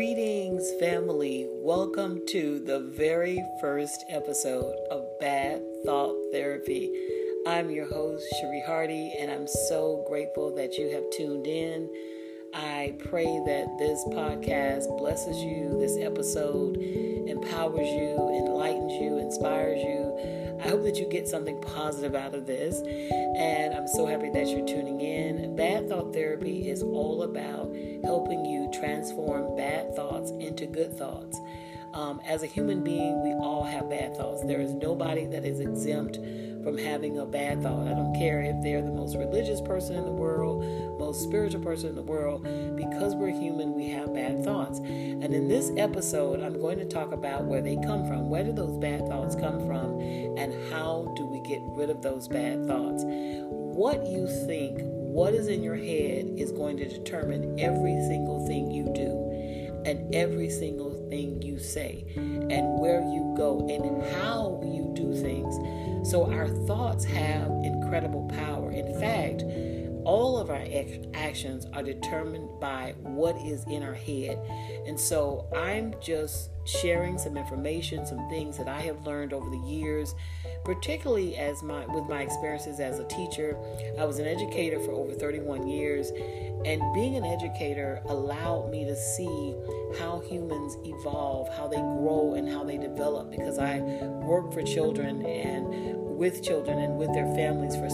Greetings, family. Welcome to the very first episode of Bad Thought Therapy. I'm your host, Cherie Hardy, and I'm so grateful that you have tuned in. I pray that this podcast blesses you, this episode empowers you, enlightens you, inspires you. I hope that you get something positive out of this, and I'm so happy that you're tuning in. Bad Thought Therapy is all about helping you transform good thoughts. Um, as a human being, we all have bad thoughts. There is nobody that is exempt from having a bad thought. I don't care if they're the most religious person in the world, most spiritual person in the world. Because we're human, we have bad thoughts. And in this episode, I'm going to talk about where they come from. Where do those bad thoughts come from? And how do we get rid of those bad thoughts? What you think, what is in your head, is going to determine every single thing you do and every single thing you say and where you go and how you do things. So our thoughts have incredible power. In fact, all of our actions are determined by what is in our head. And so I'm just sharing some information, some things that I have learned over the years, particularly as my with my experiences as a teacher. I was an educator for over 31 years, and being an educator allowed me to see how humans evolve, how they grow, and how they develop because I work for children and with children and with their families for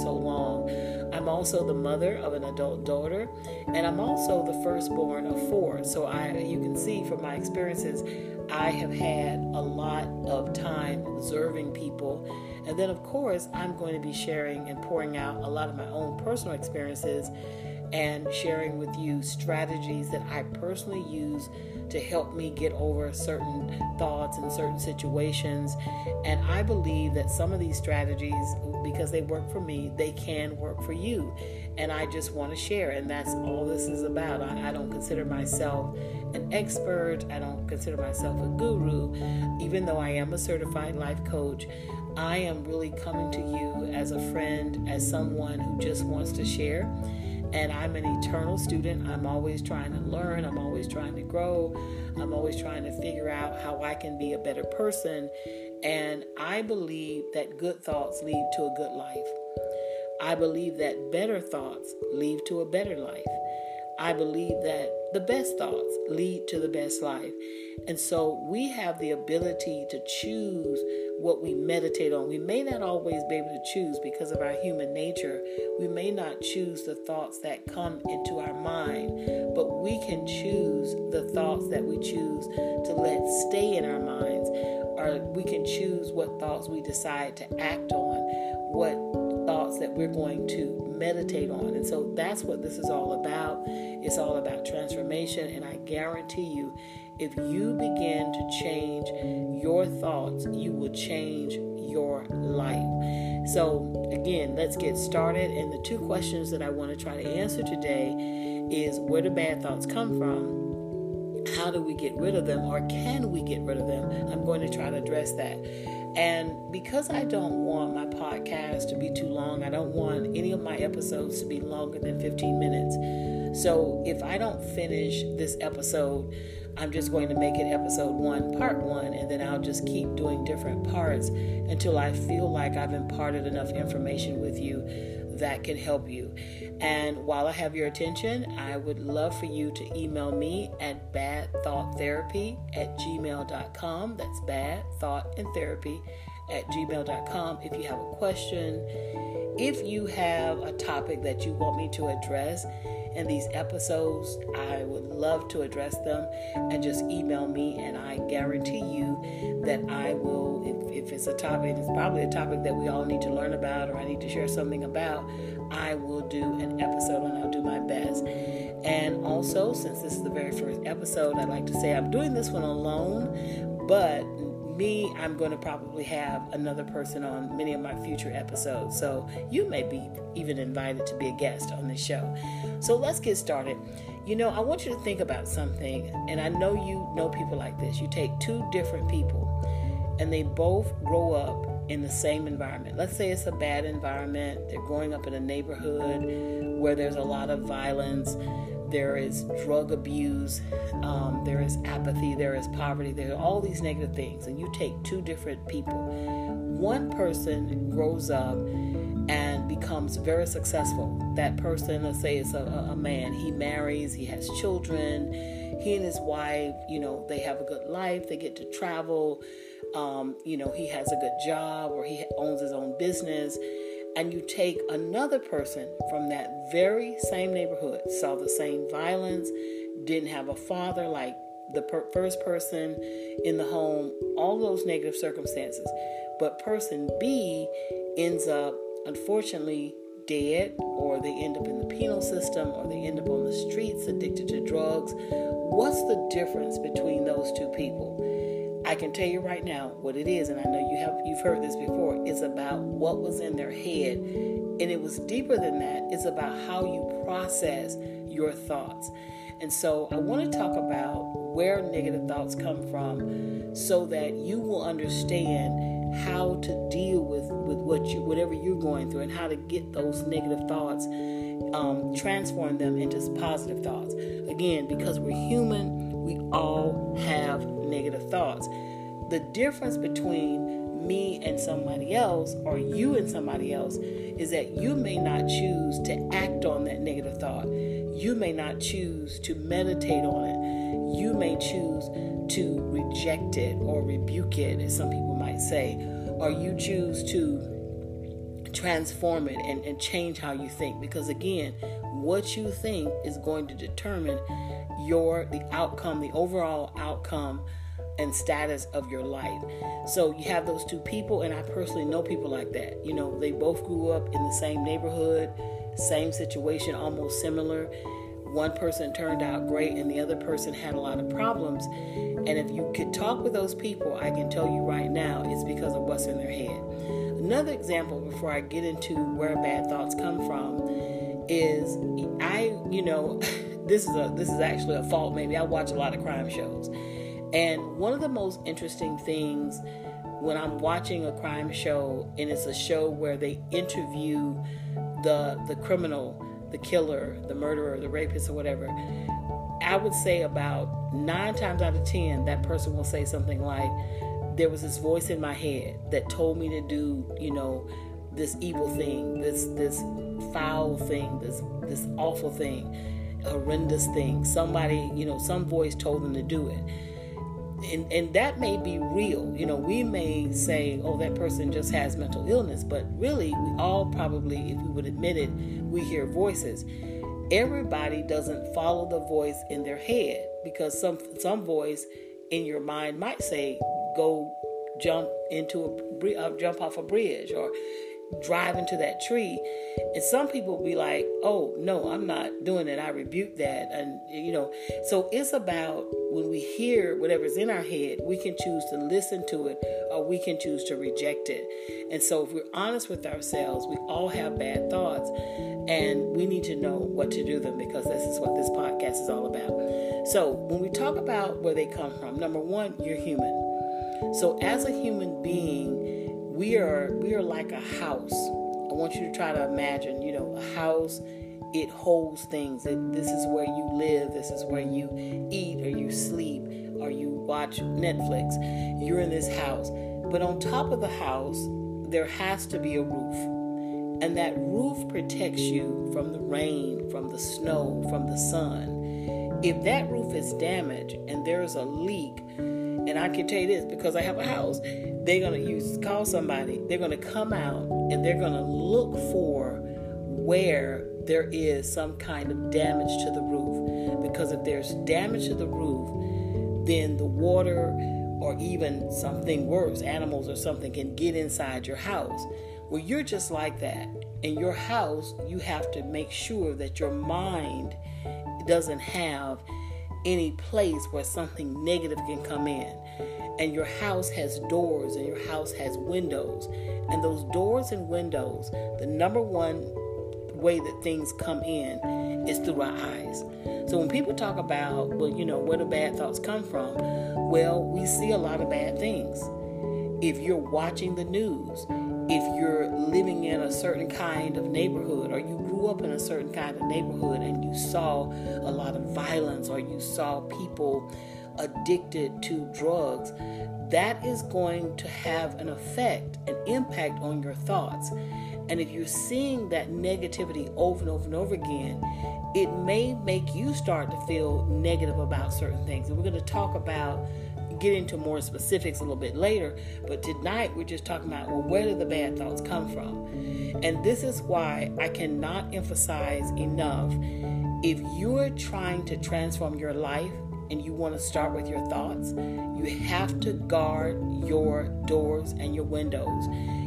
also the mother of an adult daughter, and I'm also the firstborn of four. So I, you can see from my experiences, I have had a lot of time observing people. And then, of course, I'm going to be sharing and pouring out a lot of my own personal experiences and sharing with you strategies that I personally use to help me get over certain thoughts and certain situations. And I believe that some of these strategies, because they work for me, they can work for you. And I just want to share, and that's all this is about. I, I don't consider myself an expert, I don't consider myself a guru, even though I am a certified life coach. I am really coming to you as a friend, as someone who just wants to share and I'm an eternal student. I'm always trying to learn, I'm always trying to grow, I'm always trying to figure out how I can be a better person. And I believe that good thoughts lead to a good life. I believe that better thoughts lead to a better life. I believe that the best thoughts lead to the best life. And so we have the ability to choose what we meditate on. We may not always be able to choose because of our human nature. We may not choose the thoughts that come into our mind, but we can choose the thoughts that we choose to let stay in our minds, or we can choose what thoughts we decide to act on, what thoughts that we're going to meditate on. And so that's what this is all about. It's all about transformation, and I guarantee you if you begin to change your thoughts, you will change your life. So, again, let's get started. And the two questions that I want to try to answer today is where do bad thoughts come from? How do we get rid of them, or can we get rid of them? I'm going to try to address that. And because I don't want my podcast to be too long, I don't want any of my episodes to be longer than 15 minutes. So if I don't finish this episode, I'm just going to make it episode one, part one, and then I'll just keep doing different parts until I feel like I've imparted enough information with you that can help you. And while I have your attention, I would love for you to email me at badthoughttherapy at gmail.com. That's bad thought and therapy at gmail.com if you have a question. If you have a topic that you want me to address, in these episodes. I would love to address them and just email me, and I guarantee you that I will, if, it's a topic, it's probably a topic that we all need to learn about or I need to share something about, I will do an episode and I'll do my best. And also, since this is the very first episode, I'd like to say I'm doing this one alone, but me, I'm going to probably have another person on many of my future episodes. So you may be even invited to be a guest on this show. So let's get started. You know, I want you to think about something, and I know you know people like this. You take two different people, and they both grow up in the same environment. Let's say it's a bad environment. They're growing up in a neighborhood where there's a lot of violence. there is drug abuse, um, there is apathy, there is poverty, there are all these negative things. And you take two different people. One person grows up and becomes very successful. That person, let's say it's a, a man, he marries, he has children, he and his wife, you know, they have a good life, they get to travel, um, you know, he has a good job or he owns his own business and you take another person from that very same neighborhood, saw the same violence, didn't have a father like the per- first person in the home, all those negative circumstances. But person B ends up, unfortunately, dead, or they end up in the penal system, or they end up on the streets addicted to drugs. What's the difference between those two people? I can tell you right now what it is, and I know you have you've heard this before. It's about what was in their head, and it was deeper than that. It's about how you process your thoughts. And so I want to talk about where negative thoughts come from so that you will understand how to deal with, with what you whatever you're going through and how to get those negative thoughts um, transform them into positive thoughts again because we're human we all have negative thoughts. The difference between me and somebody else, or you and somebody else, is that you may not choose to act on that negative thought. You may not choose to meditate on it. You may choose to reject it or rebuke it, as some people might say, or you choose to transform it and, and change how you think. Because again, what you think is going to determine your the outcome, the overall outcome and status of your life. So you have those two people, and I personally know people like that. You know, they both grew up in the same neighborhood, same situation, almost similar. One person turned out great, and the other person had a lot of problems. And if you could talk with those people, I can tell you right now, it's because of what's in their head. Another example before I get into where bad thoughts come from is I, you know, this is a this is actually a fault maybe. I watch a lot of crime shows. And one of the most interesting things when I'm watching a crime show and it's a show where they interview the the criminal, the killer, the murderer, the rapist or whatever, I would say about 9 times out of 10 that person will say something like there was this voice in my head that told me to do, you know, this evil thing, this this foul thing, this this awful thing, horrendous thing. Somebody, you know, some voice told them to do it and, and that may be real. You know, we may say, oh, that person just has mental illness, but really, we all probably, if we would admit it, we hear voices. Everybody doesn't follow the voice in their head because some some voice in your mind might say, go jump into a uh, jump off a bridge or drive into that tree. And some people be like, oh, no, I'm not doing it. I rebuke that. And, you know, so it's about when we hear whatever's in our head, we can choose to listen to it or we can choose to reject it. And so if we're honest with ourselves, we all have bad thoughts and we need to know what to do them because this is what this podcast is all about. So when we talk about where they come from, number one, you're human. So as a human being, we are we are like a house. I want you to try to imagine, you know, a house it holds things. It, this is where you live, this is where you eat or you sleep or you watch Netflix. You're in this house. But on top of the house, there has to be a roof. And that roof protects you from the rain, from the snow, from the sun. If that roof is damaged and there's a leak, and I can tell you this because I have a house, they're going to use call somebody. They're going to come out and they're going to look for where there is some kind of damage to the roof. Because if there's damage to the roof, then the water or even something worse, animals or something can get inside your house. Well, you're just like that. In your house, you have to make sure that your mind doesn't have any place where something negative can come in. And your house has doors and your house has windows. And those doors and windows, the number one way that things come in is through our eyes. So when people talk about, well, you know, where do bad thoughts come from? Well, we see a lot of bad things. If you're watching the news, if you're living in a certain kind of neighborhood or you grew up in a certain kind of neighborhood and you saw a lot of violence or you saw people addicted to drugs, that is going to have an effect, an impact on your thoughts. And if you're seeing that negativity over and over and over again, it may make you start to feel negative about certain things. And we're going to talk about get into more specifics a little bit later. But tonight we're just talking about well, where do the bad thoughts come from? And this is why I cannot emphasize enough if you're trying to transform your life and you want to start with your thoughts, you have to guard your doors and your windows.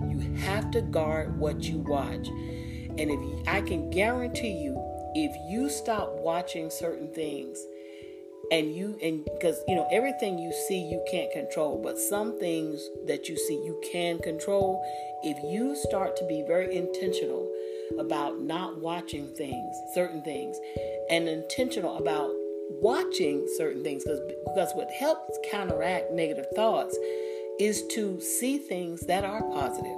You have to guard what you watch. And if I can guarantee you, if you stop watching certain things, and you and because you know everything you see you can't control but some things that you see you can control if you start to be very intentional about not watching things certain things and intentional about watching certain things because because what helps counteract negative thoughts is to see things that are positive.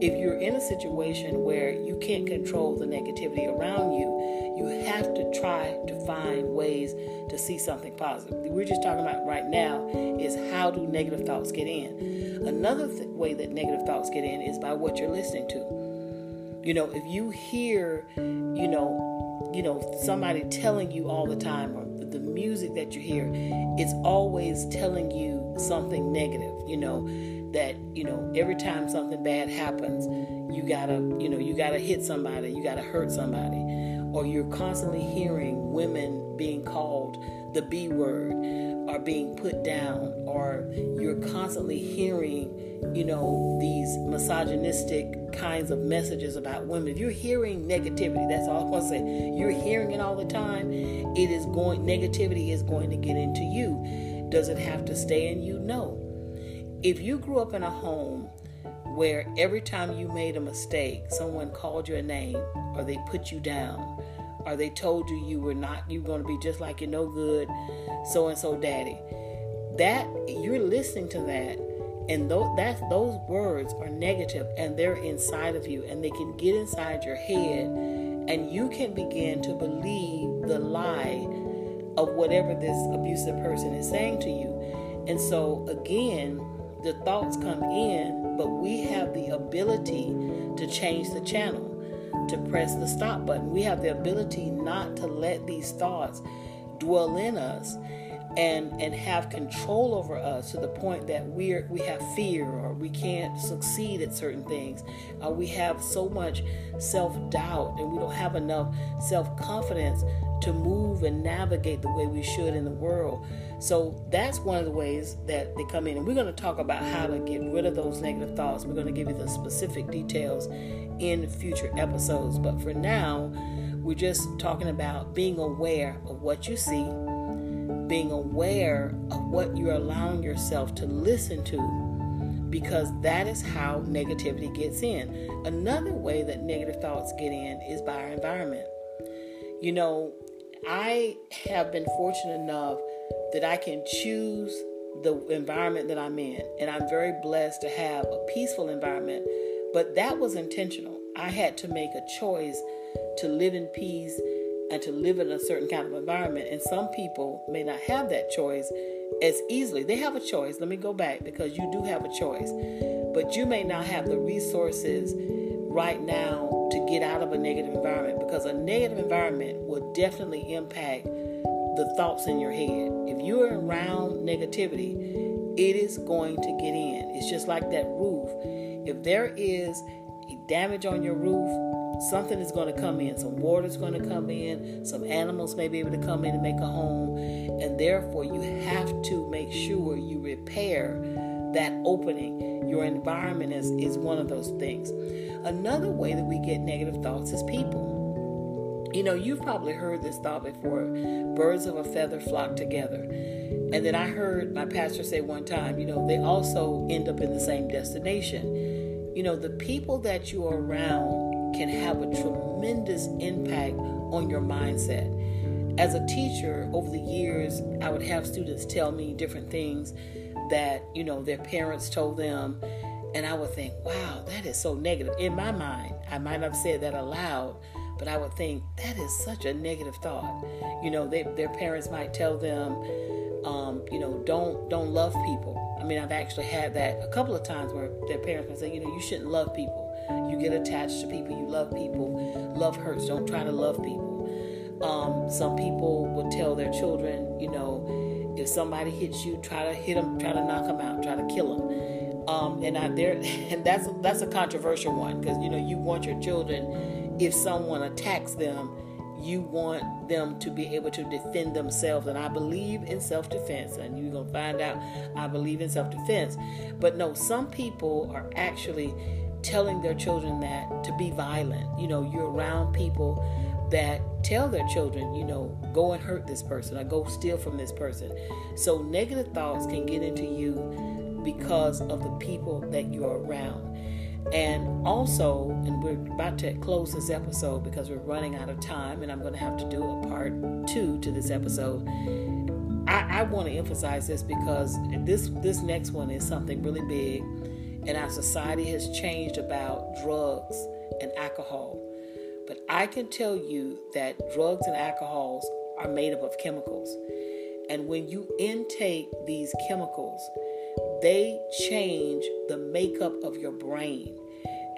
If you're in a situation where you can't control the negativity around you, you have to try to find ways to see something positive. We're just talking about right now is how do negative thoughts get in. Another th- way that negative thoughts get in is by what you're listening to. You know, if you hear, you know, you know somebody telling you all the time the music that you hear, it's always telling you something negative, you know, that, you know, every time something bad happens, you gotta, you know, you gotta hit somebody, you gotta hurt somebody. Or you're constantly hearing women being called the B word or being put down, or you're constantly hearing, you know, these misogynistic kinds of messages about women. If you're hearing negativity, that's all I want to say. You're hearing it all the time. It is going, negativity is going to get into you. Does it have to stay in you? No. If you grew up in a home where every time you made a mistake, someone called your name or they put you down or they told you you were not you're going to be just like you're no good so and so daddy that you're listening to that and those that those words are negative and they're inside of you and they can get inside your head and you can begin to believe the lie of whatever this abusive person is saying to you and so again the thoughts come in but we have the ability to change the channel to press the stop button. We have the ability not to let these thoughts dwell in us and and have control over us to the point that we're we have fear or we can't succeed at certain things. Uh, we have so much self-doubt and we don't have enough self-confidence to move and navigate the way we should in the world. So that's one of the ways that they come in. And we're going to talk about how to get rid of those negative thoughts. We're going to give you the specific details in future episodes. But for now, we're just talking about being aware of what you see, being aware of what you're allowing yourself to listen to, because that is how negativity gets in. Another way that negative thoughts get in is by our environment. You know, I have been fortunate enough that I can choose the environment that I'm in, and I'm very blessed to have a peaceful environment but that was intentional. I had to make a choice to live in peace and to live in a certain kind of environment. And some people may not have that choice as easily. They have a choice. Let me go back because you do have a choice. But you may not have the resources right now to get out of a negative environment because a negative environment will definitely impact the thoughts in your head. If you're around negativity, it is going to get in. It's just like that roof if there is damage on your roof, something is going to come in. Some water is going to come in. Some animals may be able to come in and make a home. And therefore, you have to make sure you repair that opening. Your environment is, is one of those things. Another way that we get negative thoughts is people. You know, you've probably heard this thought before birds of a feather flock together. And then I heard my pastor say one time, you know, they also end up in the same destination you know, the people that you are around can have a tremendous impact on your mindset. As a teacher, over the years, I would have students tell me different things that, you know, their parents told them. And I would think, wow, that is so negative. In my mind, I might not have said that aloud, but I would think that is such a negative thought. You know, they, their parents might tell them, um, you know, don't don't love people. I mean, I've actually had that a couple of times where their parents might say, you know, you shouldn't love people. You get attached to people. You love people. Love hurts. Don't try to love people. Um, some people would tell their children, you know, if somebody hits you, try to hit them, try to knock them out, try to kill them. Um, and I there, and that's that's a controversial one because you know you want your children, if someone attacks them, you want them to be able to defend themselves. And I believe in self defense, and you're gonna find out I believe in self defense. But no, some people are actually telling their children that to be violent. You know, you're around people that tell their children, you know, go and hurt this person or go steal from this person. So negative thoughts can get into you because of the people that you're around. And also, and we're about to close this episode because we're running out of time, and I'm going to have to do a part two to this episode. I, I want to emphasize this because this this next one is something really big and our society has changed about drugs and alcohol. But I can tell you that drugs and alcohols are made up of chemicals. And when you intake these chemicals, they change the makeup of your brain.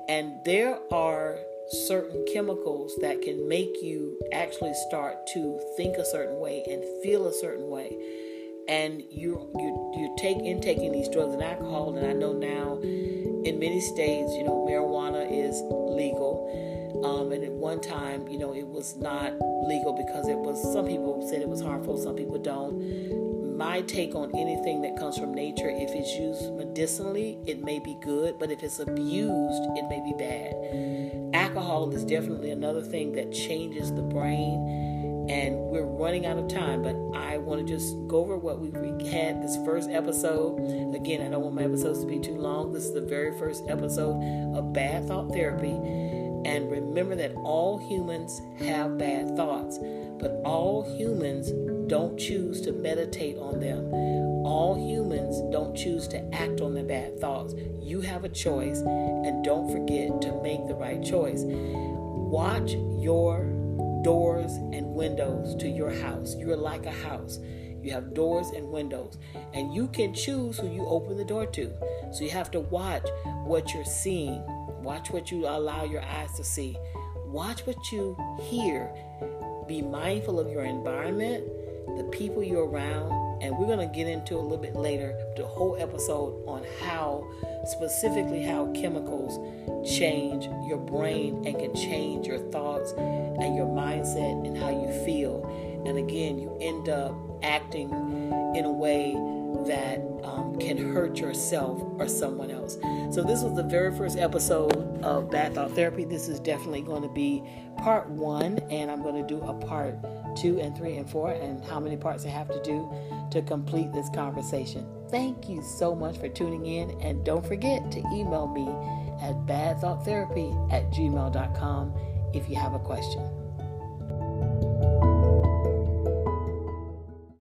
And there are certain chemicals that can make you actually start to think a certain way and feel a certain way and you you you take intaking these drugs and alcohol and I know now in many states you know marijuana is legal. Um, and at one time you know it was not legal because it was some people said it was harmful some people don't. My take on anything that comes from nature if it's used medicinally it may be good but if it's abused it may be bad. Alcohol is definitely another thing that changes the brain and we're running out of time, but I want to just go over what we had this first episode. Again, I don't want my episodes to be too long. This is the very first episode of Bad Thought Therapy. And remember that all humans have bad thoughts, but all humans don't choose to meditate on them. All humans don't choose to act on their bad thoughts. You have a choice, and don't forget to make the right choice. Watch your doors and windows to your house. You're like a house. You have doors and windows, and you can choose who you open the door to. So you have to watch what you're seeing, watch what you allow your eyes to see, watch what you hear. Be mindful of your environment, the people you're around, and we're going to get into a little bit later the whole episode on how specifically how chemicals change your brain and can change your thoughts mindset and how you feel. And again, you end up acting in a way that um, can hurt yourself or someone else. So, this was the very first episode of Bad Thought Therapy. This is definitely going to be part one, and I'm going to do a part two and three and four, and how many parts I have to do to complete this conversation. Thank you so much for tuning in, and don't forget to email me at badthoughttherapy at gmail.com if you have a question.